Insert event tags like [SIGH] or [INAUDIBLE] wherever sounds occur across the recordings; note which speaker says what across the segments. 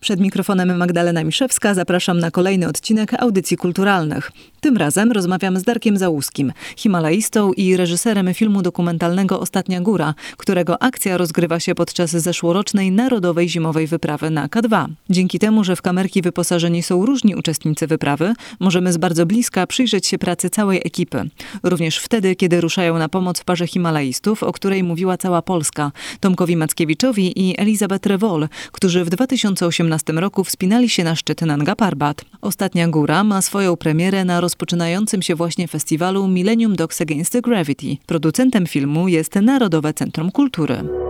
Speaker 1: Przed mikrofonem Magdalena Miszewska zapraszam na kolejny odcinek Audycji Kulturalnych. Tym razem rozmawiam z Darkiem Załuskim, himalaistą i reżyserem filmu dokumentalnego Ostatnia Góra, którego akcja rozgrywa się podczas zeszłorocznej Narodowej Zimowej Wyprawy na K2. Dzięki temu, że w kamerki wyposażeni są różni uczestnicy wyprawy, możemy z bardzo bliska przyjrzeć się pracy całej ekipy. Również wtedy, kiedy ruszają na pomoc parze himalaistów, o której mówiła cała Polska, Tomkowi Mackiewiczowi i Elizabeth Rewol, którzy w 2018 roku wspinali się na szczyt Nanga Parbat. Ostatnia góra ma swoją premierę na rozpoczynającym się właśnie festiwalu Millennium Dogs Against Gravity. Producentem filmu jest Narodowe Centrum Kultury.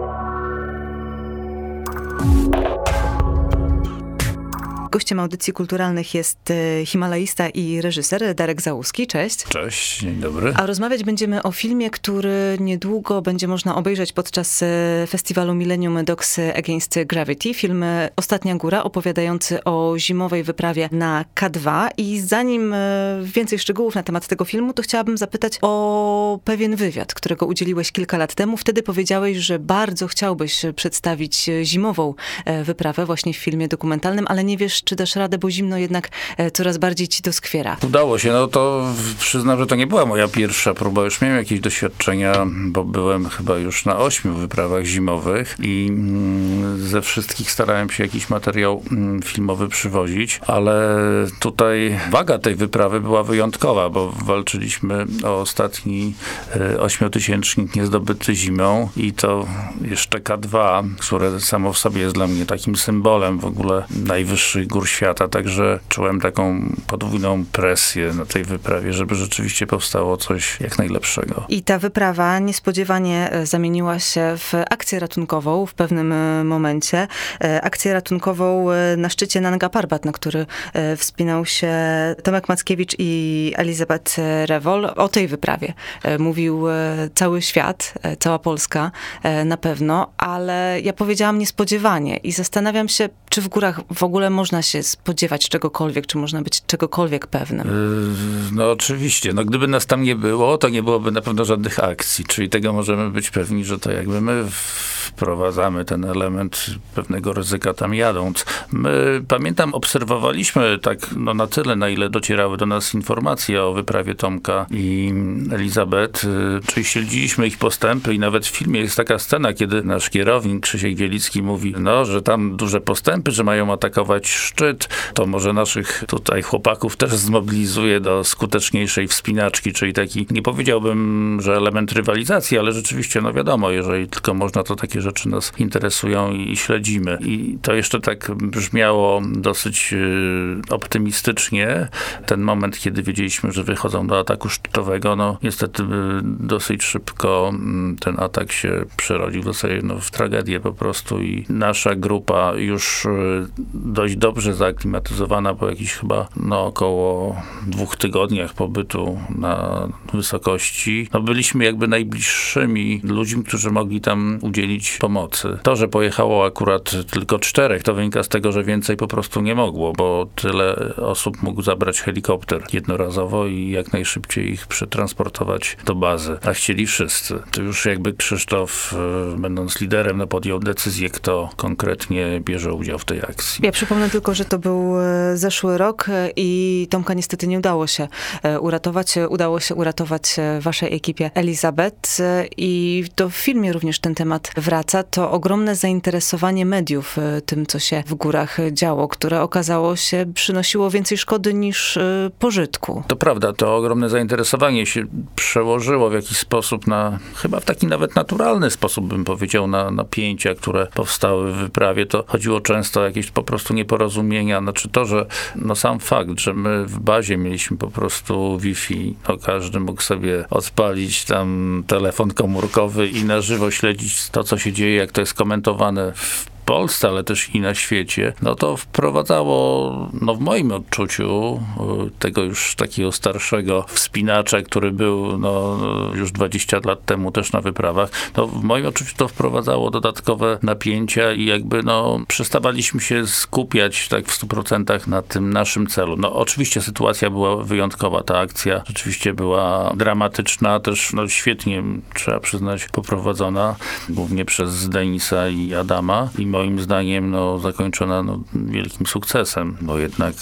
Speaker 1: Gościem audycji kulturalnych jest e, himalaista i reżyser Darek Załuski. Cześć.
Speaker 2: Cześć, dzień dobry.
Speaker 1: A rozmawiać będziemy o filmie, który niedługo będzie można obejrzeć podczas e, festiwalu Millennium Dogs Against Gravity. Film e, Ostatnia Góra, opowiadający o zimowej wyprawie na K2. I zanim więcej szczegółów na temat tego filmu, to chciałabym zapytać o pewien wywiad, którego udzieliłeś kilka lat temu. Wtedy powiedziałeś, że bardzo chciałbyś przedstawić zimową wyprawę właśnie w filmie dokumentalnym, ale nie wiesz, czy dasz radę, bo zimno jednak e, coraz bardziej ci doskwiera.
Speaker 2: Udało się, no to przyznam, że to nie była moja pierwsza próba. Już miałem jakieś doświadczenia, bo byłem chyba już na ośmiu wyprawach zimowych i mm, ze wszystkich starałem się jakiś materiał mm, filmowy przywozić, ale tutaj waga tej wyprawy była wyjątkowa, bo walczyliśmy o ostatni e, ośmiotysięcznik niezdobyty zimą i to jeszcze K2, które samo w sobie jest dla mnie takim symbolem w ogóle najwyższych gór świata, także czułem taką podwójną presję na tej wyprawie, żeby rzeczywiście powstało coś jak najlepszego.
Speaker 1: I ta wyprawa niespodziewanie e, zamieniła się w akcję ratunkową w pewnym e, momencie. E, akcję ratunkową na szczycie Nanga Parbat, na który wspinał się Tomek Mackiewicz i Elizabeth Rewol. O tej wyprawie mówił cały świat, cała Polska na pewno, ale ja powiedziałam niespodziewanie i zastanawiam się, czy w górach w ogóle można się spodziewać czegokolwiek, czy można być czegokolwiek pewnym?
Speaker 2: Yy, no oczywiście. No, gdyby nas tam nie było, to nie byłoby na pewno żadnych akcji. Czyli tego możemy być pewni, że to jakby my wprowadzamy ten element pewnego ryzyka tam jadąc. My, pamiętam, obserwowaliśmy tak no, na tyle, na ile docierały do nas informacje o wyprawie Tomka i Elizabeth, yy, czyli śledziliśmy ich postępy i nawet w filmie jest taka scena, kiedy nasz kierownik Krzysiek Wielicki mówi, no, że tam duże postępy, że mają atakować szczyt, to może naszych tutaj chłopaków też zmobilizuje do skuteczniejszej wspinaczki, czyli taki, nie powiedziałbym, że element rywalizacji, ale rzeczywiście, no wiadomo, jeżeli tylko można, to takie rzeczy nas interesują i śledzimy. I to jeszcze tak brzmiało dosyć y, optymistycznie. Ten moment, kiedy wiedzieliśmy, że wychodzą do ataku szczytowego, no niestety y, dosyć szybko mm, ten atak się przerodził w no, w tragedię po prostu i nasza grupa już y, dość dobrze zaaklimatyzowana po jakichś chyba no, około dwóch tygodniach pobytu na wysokości. No, byliśmy jakby najbliższymi ludźmi, którzy mogli tam udzielić pomocy. To, że pojechało akurat tylko czterech, to wynika z tego, że więcej po prostu nie mogło, bo tyle osób mógł zabrać helikopter jednorazowo i jak najszybciej ich przetransportować do bazy. A chcieli wszyscy. To już jakby Krzysztof, e, będąc liderem, no, podjął decyzję, kto konkretnie bierze udział w tej akcji.
Speaker 1: Ja przypomnę tylko, że to był e, zeszły rok e, i Tomka niestety nie udało się e, uratować. Udało się uratować waszej ekipie Elizabeth i to w filmie również ten temat wraca. To ogromne zainteresowanie mediów tym, co się w górach działo, które okazało się przynosiło więcej szkody niż pożytku.
Speaker 2: To prawda, to ogromne zainteresowanie się przełożyło w jakiś sposób na, chyba w taki nawet naturalny sposób bym powiedział, na napięcia, które powstały w wyprawie. To chodziło często o jakieś po prostu nieporozumienia. Znaczy to, że no sam fakt, że my w bazie mieliśmy po prostu Wi-Fi, no każdy mógł sobie odpalić tam telefon komórkowy i na żywo śledzić to, co się dzieje, jak to jest komentowane w Polsce, ale też i na świecie, no to wprowadzało, no w moim odczuciu, tego już takiego starszego wspinacza, który był no, już 20 lat temu też na wyprawach, no w moim odczuciu to wprowadzało dodatkowe napięcia i jakby no przestawaliśmy się skupiać tak w 100% na tym naszym celu. No oczywiście sytuacja była wyjątkowa, ta akcja rzeczywiście była dramatyczna, też no świetnie, trzeba przyznać, poprowadzona, głównie przez Denisa i Adama i moim zdaniem no, zakończona no, wielkim sukcesem, bo jednak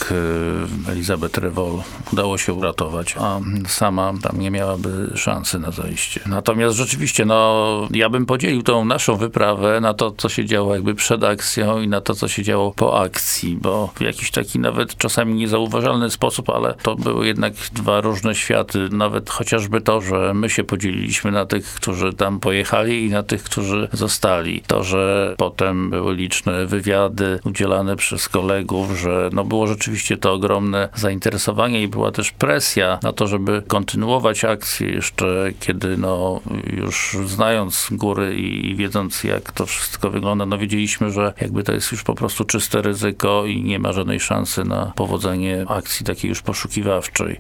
Speaker 2: e, Elizabeth Revol udało się uratować, a sama tam nie miałaby szansy na zajście. Natomiast rzeczywiście, no, ja bym podzielił tą naszą wyprawę na to, co się działo jakby przed akcją i na to, co się działo po akcji, bo w jakiś taki nawet czasami niezauważalny sposób, ale to były jednak dwa różne światy. Nawet chociażby to, że my się podzieliliśmy na tych, którzy tam pojechali i na tych, którzy zostali. To, że potem były liczne wywiady udzielane przez kolegów, że no było rzeczywiście to ogromne zainteresowanie i była też presja na to, żeby kontynuować akcję jeszcze, kiedy no już znając góry i wiedząc jak to wszystko wygląda, no wiedzieliśmy, że jakby to jest już po prostu czyste ryzyko i nie ma żadnej szansy na powodzenie akcji takiej już poszukiwawczej.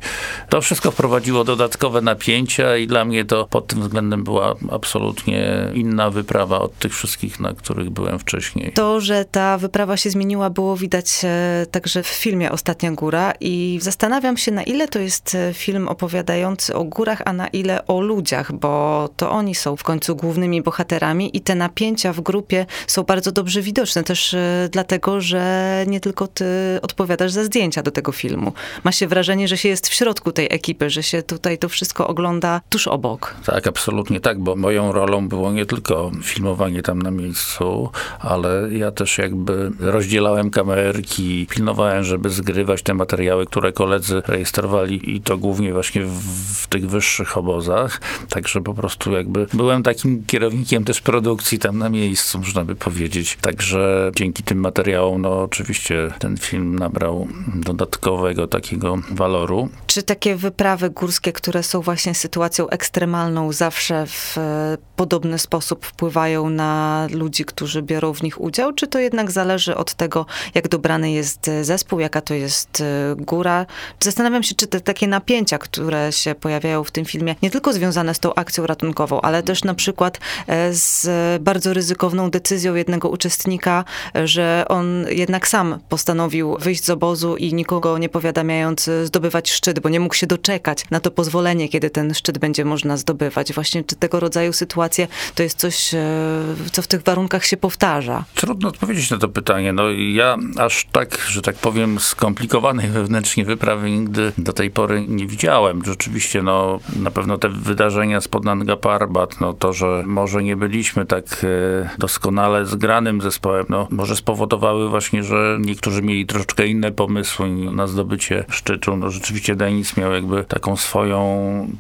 Speaker 2: To wszystko wprowadziło dodatkowe napięcia i dla mnie to pod tym względem była absolutnie inna wyprawa od tych wszystkich, na których byłem wcześniej.
Speaker 1: To, że ta wyprawa się zmieniła, było widać e, także w filmie Ostatnia Góra i zastanawiam się, na ile to jest e, film opowiadający o górach, a na ile o ludziach, bo to oni są w końcu głównymi bohaterami i te napięcia w grupie są bardzo dobrze widoczne, też e, dlatego, że nie tylko ty odpowiadasz za zdjęcia do tego filmu. Ma się wrażenie, że się jest w środku tej ekipy, że się tutaj to wszystko ogląda tuż obok.
Speaker 2: Tak, absolutnie tak, bo moją rolą było nie tylko filmowanie tam na miejscu, ale ja też jakby rozdzielałem kamerki, pilnowałem, żeby zgrywać te materiały, które koledzy rejestrowali i to głównie właśnie w, w tych wyższych obozach. Także po prostu jakby byłem takim kierownikiem też produkcji tam na miejscu, można by powiedzieć. Także dzięki tym materiałom, no oczywiście ten film nabrał dodatkowego takiego waloru.
Speaker 1: Czy takie wyprawy górskie, które są właśnie sytuacją ekstremalną, zawsze w podobny sposób wpływają na ludzi, którzy biorą w nich udział, czy to jednak zależy od tego, jak dobrany jest zespół, jaka to jest góra? Zastanawiam się, czy te takie napięcia, które się pojawiają w tym filmie, nie tylko związane z tą akcją ratunkową, ale też na przykład e, z bardzo ryzykowną decyzją jednego uczestnika, że on jednak sam postanowił wyjść z obozu i nikogo nie powiadamiając zdobywać szczyt, bo nie mógł się doczekać na to pozwolenie, kiedy ten szczyt będzie można zdobywać. Właśnie czy tego rodzaju sytuacje to jest coś, e, co w tych warunkach się powtarza?
Speaker 2: Trudno odpowiedzieć na to pytanie. No ja aż tak, że tak powiem, skomplikowanej wewnętrznie wyprawy nigdy do tej pory nie widziałem. Rzeczywiście, no na pewno te wydarzenia spod Nanga Parbat, no to, że może nie byliśmy tak e, doskonale zgranym zespołem, no może spowodowały właśnie, że niektórzy mieli troszeczkę inne pomysły na zdobycie szczytu. No rzeczywiście Denis miał jakby taką swoją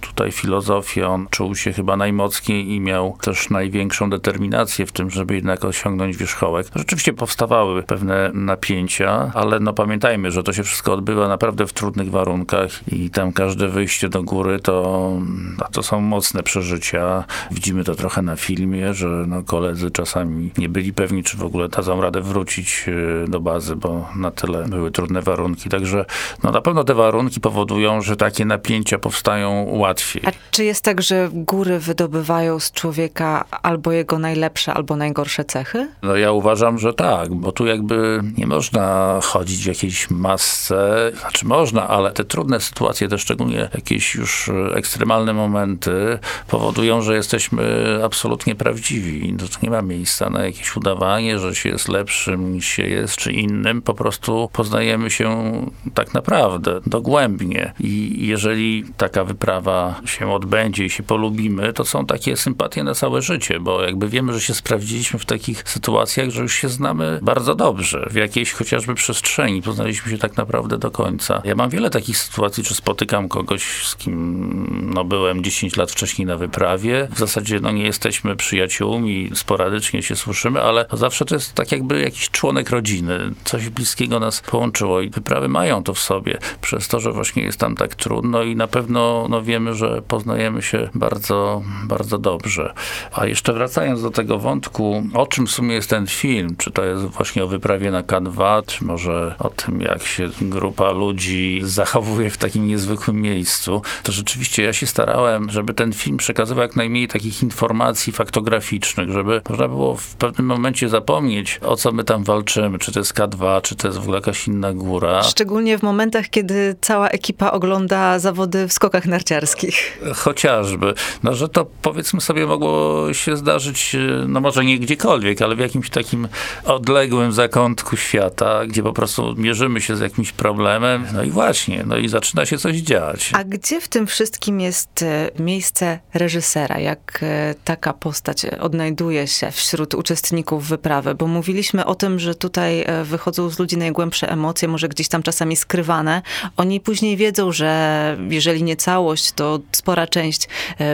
Speaker 2: tutaj filozofię. On czuł się chyba najmocniej i miał też największą determinację w tym, żeby jednak osiągnąć wierzchołek. Rzeczywiście powstawały pewne napięcia, ale no pamiętajmy, że to się wszystko odbywa naprawdę w trudnych warunkach i tam każde wyjście do góry to, no, to są mocne przeżycia. Widzimy to trochę na filmie, że no, koledzy czasami nie byli pewni, czy w ogóle dadzą radę wrócić e, do bazy, bo na tyle były trudne warunki. Także no, na pewno te warunki powodują, że takie napięcia powstają łatwiej.
Speaker 1: A czy jest tak, że góry wydobywają z człowieka albo jego najlepsze, albo najgorsze cechy?
Speaker 2: No ja uważam, że tak, bo tu jakby nie można chodzić w jakiejś masce, znaczy można, ale te trudne sytuacje, te szczególnie jakieś już ekstremalne momenty powodują, że jesteśmy absolutnie prawdziwi. To nie ma miejsca na jakieś udawanie, że się jest lepszym niż się jest, czy innym. Po prostu poznajemy się tak naprawdę, dogłębnie. I jeżeli taka wyprawa się odbędzie i się polubimy, to są takie sympatie na całe życie, bo jakby wiemy, że się sprawdziliśmy w takich sytuacjach, że już się znamy bardzo dobrze, w jakiejś chociażby przestrzeni. Poznaliśmy się tak naprawdę do końca. Ja mam wiele takich sytuacji, czy spotykam kogoś, z kim no, byłem 10 lat wcześniej na wyprawie. W zasadzie no, nie jesteśmy przyjaciółmi, sporadycznie się słyszymy, ale zawsze to jest tak jakby jakiś członek rodziny. Coś bliskiego nas połączyło i wyprawy mają to w sobie. Przez to, że właśnie jest tam tak trudno i na pewno no, wiemy, że poznajemy się bardzo, bardzo dobrze. A jeszcze wracając do tego wątku, o czym w sumie jest ten film? Czy to jest właśnie o wyprawie na K2, czy może o tym, jak się grupa ludzi zachowuje w takim niezwykłym miejscu? To rzeczywiście ja się starałem, żeby ten film przekazywał jak najmniej takich informacji faktograficznych, żeby można było w pewnym momencie zapomnieć, o co my tam walczymy, czy to jest K2, czy to jest w ogóle jakaś inna góra.
Speaker 1: Szczególnie w momentach, kiedy cała ekipa ogląda zawody w skokach narciarskich.
Speaker 2: Chociażby. No, że to powiedzmy sobie mogło się zdarzyć, no może nie gdziekolwiek, ale w jakimś takim odległym zakątku świata, gdzie po prostu mierzymy się z jakimś problemem. No i właśnie, no i zaczyna się coś dziać.
Speaker 1: A gdzie w tym wszystkim jest e, miejsce reżysera? Jak e, taka postać odnajduje się wśród uczestników wyprawy? Bo mówiliśmy o tym, że tutaj e, wychodzą z ludzi najgłębsze emocje, może gdzieś tam czasami skrywane. Oni później wiedzą, że jeżeli nie całość, to spora część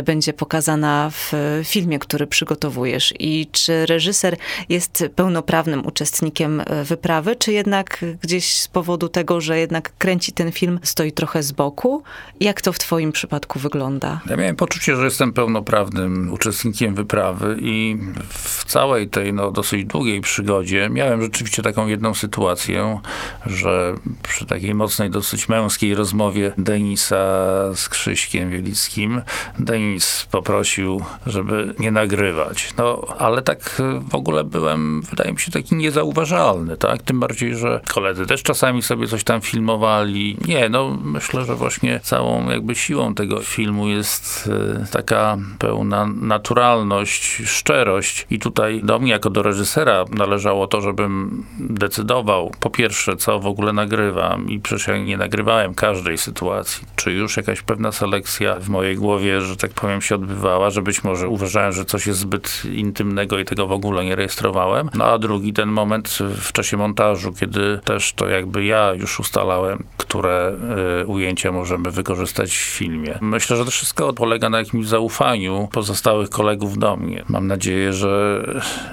Speaker 1: będzie pokazana w filmie, który przygotowujesz. I czy reżyser jest pełnoprawnym uczestnikiem wyprawy, czy jednak gdzieś z powodu tego, że jednak kręci ten film, stoi trochę z boku? Jak to w twoim przypadku wygląda?
Speaker 2: Ja miałem poczucie, że jestem pełnoprawnym uczestnikiem wyprawy i w całej tej no, dosyć długiej przygodzie miałem rzeczywiście taką jedną sytuację, że przy takiej mocnej, dosyć męskiej rozmowie Denisa z Krzyśkiem Wielickim, Denis poprosił, żeby nie nagrywać. No, ale tak w ogóle byłem, wydaje mi się, taki niezauważalny, tak? Tym bardziej, że koledzy też czasami sobie coś tam filmowali. Nie, no myślę, że właśnie całą jakby siłą tego filmu jest e, taka pełna naturalność, szczerość i tutaj do mnie jako do reżysera należało to, żebym decydował po pierwsze, co w ogóle nagrywam i przecież ja nie nagrywałem każdej sytuacji. Czy już jakaś pewna selekcja w mojej głowie, że tak powiem, się odbywała, że być może uważałem, że coś jest zbyt intymnego i tego w ogóle nie rejestrowałem. No a drugi ten moment w czasie montażu, kiedy też to jakby ja już ustalałem, które y, ujęcia możemy wykorzystać w filmie. Myślę, że to wszystko polega na jakimś zaufaniu pozostałych kolegów do mnie. Mam nadzieję, że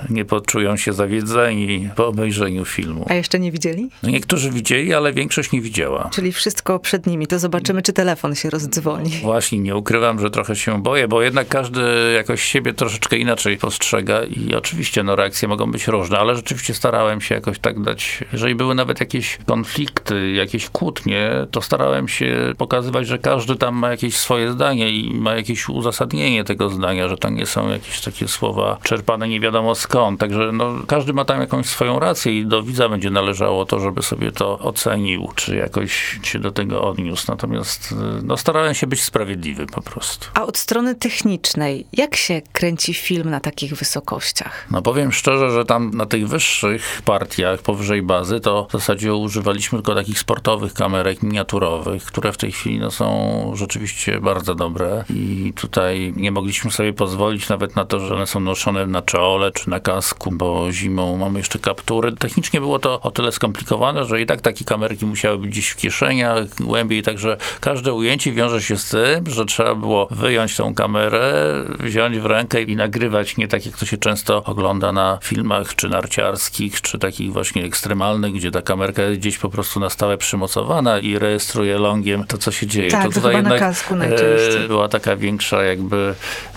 Speaker 2: nie poczują się zawiedzeni po obejrzeniu filmu.
Speaker 1: A jeszcze nie widzieli?
Speaker 2: Niektórzy widzieli, ale większość nie widziała.
Speaker 1: Czyli wszystko przed nimi. To zobaczymy, czy telefon się rozdzwoni.
Speaker 2: Właśnie, nie ukrywam, że trochę się boję, bo jednak każdy jakoś siebie troszeczkę inaczej postrzega i oczywiście no, reakcje mogą być różne, ale rzeczywiście starałem się jakoś tak dać, jeżeli były nawet jakieś konflikty, jakieś kłótnie, to starałem się pokazywać, że każdy tam ma jakieś swoje zdanie i ma jakieś uzasadnienie tego zdania, że to nie są jakieś takie słowa czerpane nie wiadomo skąd. Także no, każdy ma tam jakąś swoją rację i do widza będzie należało to, żeby sobie to ocenił, czy jakoś się do tego odniósł. Natomiast no, starałem się być sprawiedliwy po prostu.
Speaker 1: A od strony technicznej, jak się kręci film na takich wysokościach?
Speaker 2: No powiem szczerze, że tam na tych wyższych partiach powyżej bazy to w zasadzie używaliśmy tylko takich sportowych kamerek miniaturowych, które w tej chwili no, są rzeczywiście bardzo dobre i tutaj nie mogliśmy sobie pozwolić nawet na to, że one są noszone na czole czy na kasku, bo zimą mamy jeszcze kaptury. Technicznie było to o tyle skomplikowane, że i tak takie kamerki musiały być gdzieś w kieszeniach, głębiej, także każde ujęcie wiąże się z tym, że trzeba było wyjąć tą kamerę, wziąć w rękę i nagrywać nie tak, jak to się często ogląda na filmach czy narciarskich, czy takich właśnie ekstremalnych, gdzie ta kamerka jest gdzieś po prostu na stałe przymocowana i rejestruje longiem to, co się dzieje.
Speaker 1: Tak,
Speaker 2: to
Speaker 1: tutaj jednak e,
Speaker 2: była taka większa jakby,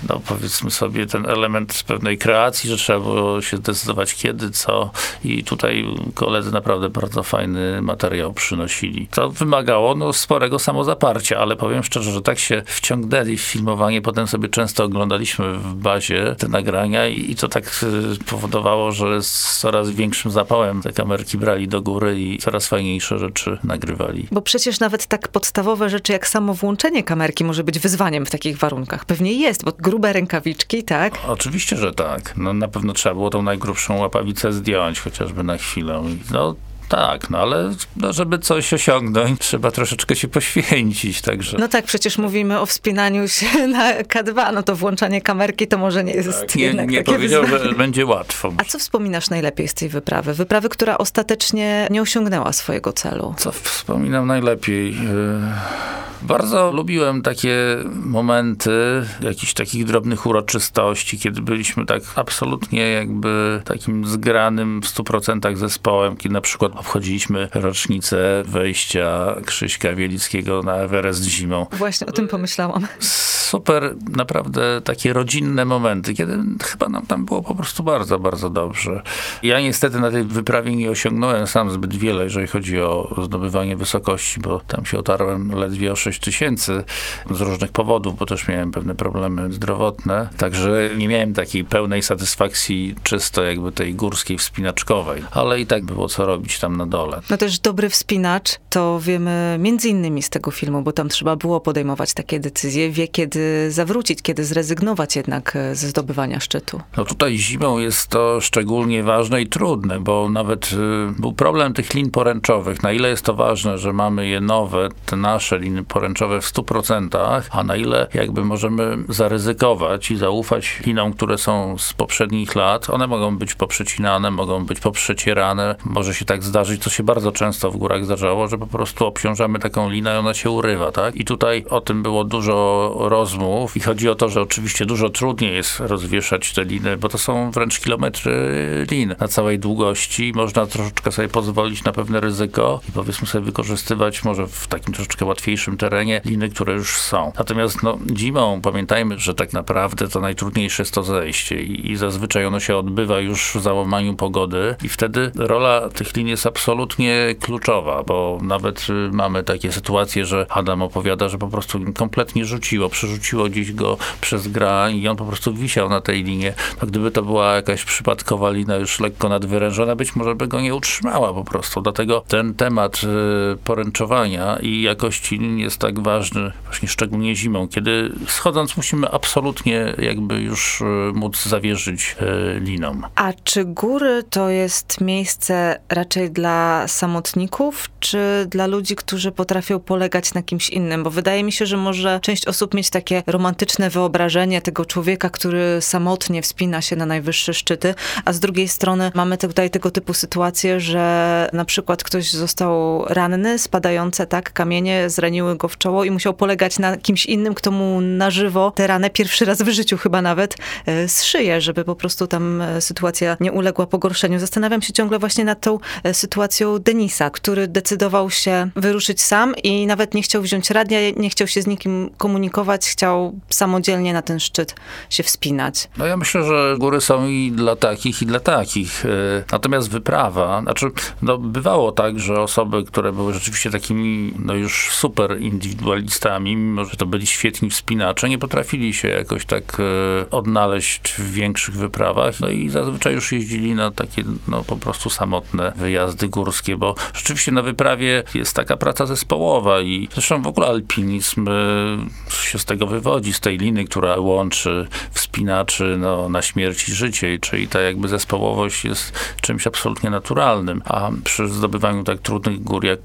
Speaker 2: no powiedzmy sobie, ten element pewnej kreacji, że trzeba było się zdecydować kiedy, co i tutaj koledzy naprawdę bardzo fajny materiał przynosili. To wymagało no, sporego samozaparcia, ale powiem szczerze, że tak się wciągnęli w filmowanie, potem sobie często oglądaliśmy w bazie te nagrania i, i to tak e, powodowało, że z coraz większym zapałem te kamerki brali do góry i coraz fajniejsze rzeczy nagrywali.
Speaker 1: Bo przecież nawet tak podstawowe rzeczy jak samo włączenie kamerki może być wyzwaniem w takich warunkach. Pewnie jest, bo grube rękawiczki, tak?
Speaker 2: Oczywiście, że tak. No, na pewno trzeba było tą najgrubszą łapawicę zdjąć, chociażby na chwilę. No, tak, no ale no, żeby coś osiągnąć, trzeba troszeczkę się poświęcić, także.
Speaker 1: No tak, przecież mówimy o wspinaniu się [LAUGHS] na K2, no to włączanie kamerki to może nie jest tak,
Speaker 2: nie, nie powiedział, że będzie łatwo.
Speaker 1: A co wspominasz najlepiej z tej wyprawy? Wyprawy, która ostatecznie nie osiągnęła swojego celu.
Speaker 2: Co wspominam najlepiej? Yy bardzo lubiłem takie momenty, jakichś takich drobnych uroczystości, kiedy byliśmy tak absolutnie jakby takim zgranym w 100% zespołem, kiedy na przykład obchodziliśmy rocznicę wejścia Krzyśka Wielickiego na Everest zimą.
Speaker 1: Właśnie o tym pomyślałam.
Speaker 2: Super, naprawdę takie rodzinne momenty, kiedy chyba nam tam było po prostu bardzo, bardzo dobrze. Ja niestety na tej wyprawie nie osiągnąłem sam zbyt wiele, jeżeli chodzi o zdobywanie wysokości, bo tam się otarłem ledwie o 6 tysięcy z różnych powodów, bo też miałem pewne problemy zdrowotne. Także nie miałem takiej pełnej satysfakcji czysto jakby tej górskiej wspinaczkowej, ale i tak było co robić tam na dole.
Speaker 1: No też dobry wspinacz, to wiemy między innymi z tego filmu, bo tam trzeba było podejmować takie decyzje, wie kiedy zawrócić, kiedy zrezygnować jednak e, ze zdobywania szczytu.
Speaker 2: No tutaj zimą jest to szczególnie ważne i trudne, bo nawet y, był problem tych lin poręczowych. Na ile jest to ważne, że mamy je nowe, te nasze liny poręczowe w 100%, a na ile jakby możemy zaryzykować i zaufać linom, które są z poprzednich lat. One mogą być poprzecinane, mogą być poprzecierane. Może się tak zdarzyć, co się bardzo często w górach zdarzało, że po prostu obciążamy taką linę i ona się urywa, tak? I tutaj o tym było dużo rozmów i chodzi o to, że oczywiście dużo trudniej jest rozwieszać te liny, bo to są wręcz kilometry lin na całej długości. Można troszeczkę sobie pozwolić na pewne ryzyko i powiedzmy sobie wykorzystywać może w takim troszeczkę łatwiejszym terenie liny, które już są. Natomiast no, zimą pamiętajmy, że tak naprawdę to najtrudniejsze jest to zejście i, i zazwyczaj ono się odbywa już w załamaniu pogody i wtedy rola tych lin jest absolutnie kluczowa, bo nawet y, mamy takie sytuacje, że Adam opowiada, że po prostu kompletnie rzuciło, przerzuciło gdzieś go przez gra i on po prostu wisiał na tej linie. No, gdyby to była jakaś przypadkowa lina już lekko nadwyrężona, być może by go nie utrzymała po prostu. Dlatego ten temat y, poręczowania i jakości lin jest tak ważny, właśnie szczególnie zimą, kiedy schodząc musimy absolutnie jakby już y, móc zawierzyć linom.
Speaker 1: A czy góry to jest miejsce raczej dla samotników, czy dla ludzi, którzy potrafią polegać na kimś innym? Bo wydaje mi się, że może część osób mieć takie romantyczne wyobrażenie tego człowieka, który samotnie wspina się na najwyższe szczyty, a z drugiej strony mamy tutaj tego typu sytuacje, że na przykład ktoś został ranny, spadające tak kamienie zraniły go w czoło i musiał polegać na kimś innym, kto mu na żywo tę ranę pierwszy raz w życiu chyba nawet e, zszyje, żeby po prostu tam e, sytuacja nie uległa pogorszeniu. Zastanawiam się ciągle właśnie nad tą e, sytuacją Denisa, który decydował się wyruszyć sam i nawet nie chciał wziąć radia, nie chciał się z nikim komunikować, chciał samodzielnie na ten szczyt się wspinać.
Speaker 2: No ja myślę, że góry są i dla takich, i dla takich. Natomiast wyprawa, znaczy, no bywało tak, że osoby, które były rzeczywiście takimi, no już super indywidualistami, mimo że to byli świetni wspinacze, nie potrafili się jakoś tak odnaleźć w większych wyprawach. No i zazwyczaj już jeździli na takie, no po prostu samotne wyjazdy górskie, bo rzeczywiście na wyprawie jest taka praca zespołowa i zresztą w ogóle alpinizm się z tego wywodzi, z tej liny, która łączy wspinaczy no, na śmierć i życie, czyli ta jakby zespołowość jest czymś absolutnie naturalnym, a przy zdobywaniu tak trudnych gór jak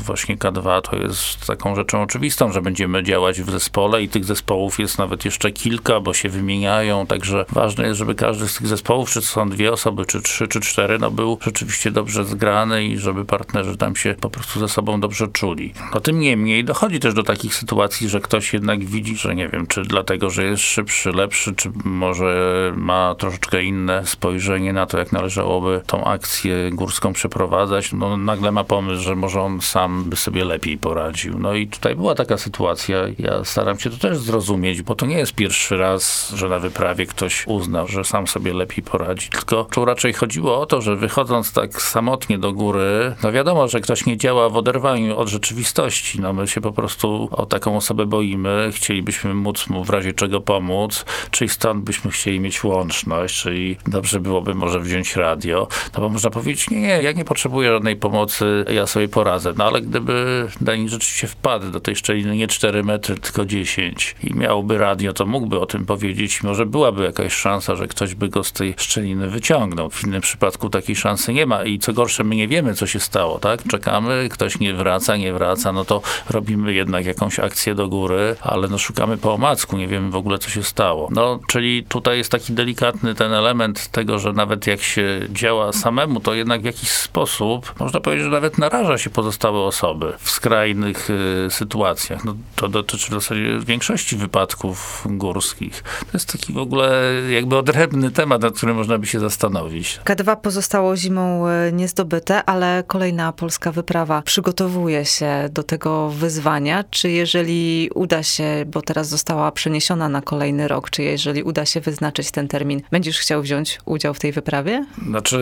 Speaker 2: właśnie K2 to jest taką rzeczą oczywistą, że będziemy działać w zespole i tych zespołów jest nawet jeszcze kilka, bo się wymieniają, także ważne jest, żeby każdy z tych zespołów, czy to są dwie osoby, czy trzy, czy cztery, no był rzeczywiście dobrze zgrany i żeby partnerzy tam się po prostu ze sobą dobrze czuli. No tym niemniej dochodzi też do takich sytuacji, że ktoś jednak widzi, że nie wiem, czy dlatego, że jest szybszy, lepszy, czy może ma troszeczkę inne spojrzenie na to, jak należałoby tą akcję górską przeprowadzać, no nagle ma pomysł, że może on sam by sobie lepiej poradził. No i tutaj była taka sytuacja. Ja staram się to też zrozumieć, bo to nie jest pierwszy raz, że na wyprawie ktoś uznał, że sam sobie lepiej poradzi. Tylko tu raczej chodziło o to, że wychodząc tak samotnie do góry, no wiadomo, że ktoś nie działa w oderwaniu od rzeczywistości. No my się po prostu o taką osobę boimy, chcielibyśmy móc mu w razie czego pomóc, czyli stąd byśmy chcieli mieć łączność, czyli dobrze byłoby może wziąć radio. No bo można powiedzieć, nie, nie, ja nie potrzebuję żadnej pomocy, ja sobie poradzę. No ale gdyby Denis rzeczywiście wpadł do tej szczeliny nie 4 metry, tylko 10 i miałby radio, to mógłby o tym powiedzieć. Może byłaby jakaś szansa, że ktoś by go z tej szczeliny wyciągnął. W innym przypadku takiej szansy nie ma i co gorsze, my nie wiemy, co się stało, tak? Czekamy, ktoś nie wraca, nie wraca, no to robimy jednak jakąś akcję do góry, ale no szukamy po omacku, nie wiemy w ogóle, co się stało. No, czyli tutaj jest taki delikatny ten element tego, że nawet jak się działa samemu, to jednak w jakiś sposób, można powiedzieć, że nawet naraża się pozostałe osoby w skrajnych y, sytuacjach. No, to dotyczy w zasadzie większości wypadków górskich. To jest taki w ogóle jakby odrębny temat, nad którym można by się zastanowić.
Speaker 1: K2 pozostało zimą e, zdobyte, ale kolejna polska wyprawa przygotowuje się do tego wyzwania. Czy jeżeli uda się, bo teraz została przeniesiona na kolejny rok, czy jeżeli uda się wyznaczyć ten termin, będziesz chciał wziąć udział w tej wyprawie?
Speaker 2: Znaczy,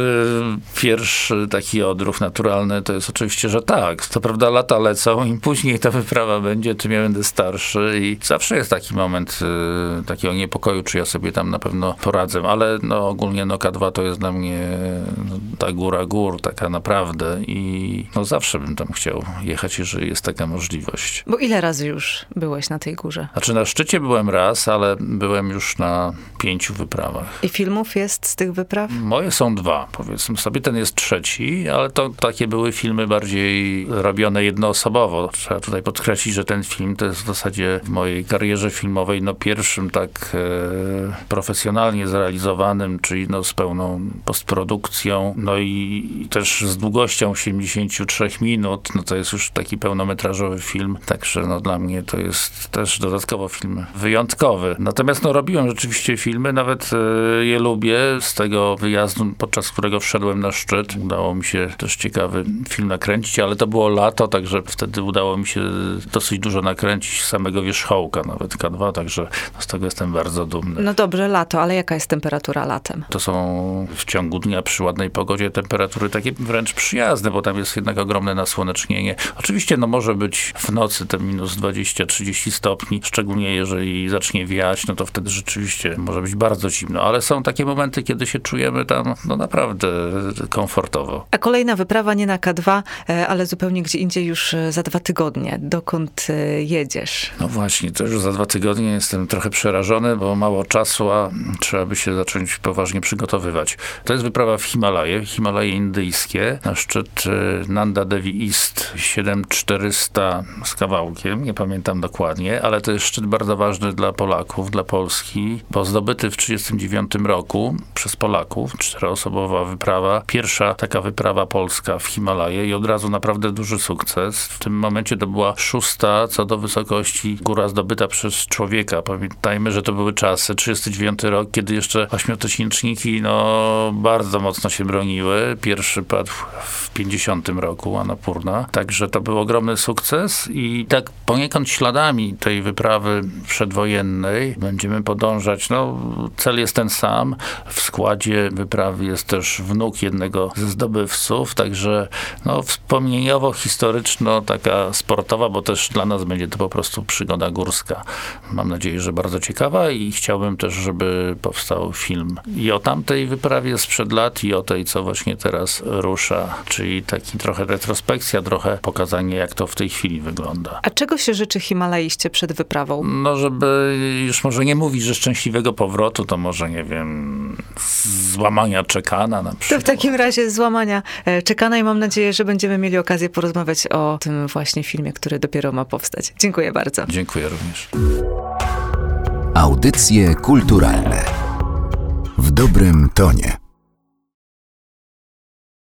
Speaker 2: pierwszy taki odruch naturalny to jest oczywiście, że tak. To prawda, lata lecą, im później ta wyprawa będzie, tym ja będę starszy i zawsze jest taki moment y, takiego niepokoju, czy ja sobie tam na pewno poradzę, ale no, ogólnie no, K2 to jest dla mnie no, ta góra gór, taka naprawdę i no, zawsze bym tam chciał jechać, jeżeli jest taka możliwość.
Speaker 1: Bo ile razy już byłeś na tej górze?
Speaker 2: Znaczy na szczycie byłem raz, ale byłem już na pięciu wyprawach.
Speaker 1: I filmów jest z tych wypraw?
Speaker 2: Moje są dwa, powiedzmy sobie. Ten jest trzeci, ale to takie były filmy bardziej robione jednoosobowo. Trzeba tutaj podkreślić, że ten film to jest w zasadzie w mojej karierze filmowej no pierwszym tak e, profesjonalnie zrealizowanym, czyli no z pełną postprodukcją, no i też z długością 83 minut, no to jest już taki pełnometrażowy film, także no dla mnie to jest też dodatkowo film wyjątkowy. Natomiast no robiłem rzeczywiście filmy, nawet e, je lubię. Z tego wyjazdu, podczas którego wszedłem na szczyt, udało mi się też ciekawy film nakręcić, ale to było lato, także wtedy udało mi się dosyć dużo nakręcić samego wierzchołka, nawet K2, także no z tego jestem bardzo dumny.
Speaker 1: No dobrze, lato, ale jaka jest temperatura latem?
Speaker 2: To są w ciągu dnia przy ładnej pogodzie temperatury takie wręcz przyjazne, bo tam jest jednak ogromne nasłonecznienie. Oczywiście no może być w nocy te minus 20-30 stopni, szczególnie jeżeli zacznie wiać, no to wtedy rzeczywiście może być bardzo zimno, ale są takie momenty, kiedy się czujemy tam no naprawdę komfortowo.
Speaker 1: A kolejna wyprawa nie na K2, e, ale zupełnie gdzie indziej już e, za dwa tygodnie. Dokąd e, jedziesz?
Speaker 2: No właśnie, to już za dwa tygodnie jestem trochę przerażony, bo mało czasu, a trzeba by się zacząć poważnie przygotowywać. To jest wyprawa w Himalaje, Himalaje indyjskie, na szczyt Nanda Devi East 7400 z kawałkiem, nie pamiętam dokładnie, ale to jest szczyt bardzo ważny dla Polaków, dla Polski, bo zdobyty w 1939 roku przez Polaków, czteroosobowa wyprawa, pierwsza taka wyprawa polska w Himalaje i od razu naprawdę duży sukces. W tym momencie to była szósta co do wysokości góra zdobyta przez człowieka. Pamiętajmy, że to były czasy, 39 rok, kiedy jeszcze ośmiotysięczniki no, bardzo mocno się broniły. Pierwszy padł w 50 roku, Anapurna. Także to był ogromny sukces i tak poniekąd śladami tej wyprawy przedwojennej będziemy podążać. No, cel jest ten sam. W składzie wyprawy jest też wnuk jednego ze zdobywców, także no, wspomnieniowo, historyczno, taka sportowa, bo też dla nas będzie to po prostu przygoda górska. Mam nadzieję, że bardzo ciekawa i chciałbym też, żeby powstał film i o tamtej wyprawie sprzed lat i o tej, co właśnie teraz rusza, czyli taki trochę retrospekcja, trochę pokazanie, jak to w tej chwili wygląda.
Speaker 1: A czego się życzy Himalaiście przed wyprawą?
Speaker 2: No, żeby już może nie mówić, że szczęśliwego powrotu, to może, nie wiem, złamania czekana na przykład.
Speaker 1: To w takim razie złamania e, czekana i mam nadzieję, że będziemy mieli okazję porozmawiać o tym właśnie filmie, który dopiero ma powstać. Dziękuję bardzo.
Speaker 2: Dziękuję również.
Speaker 3: Audycje kulturalne w dobrym tonie.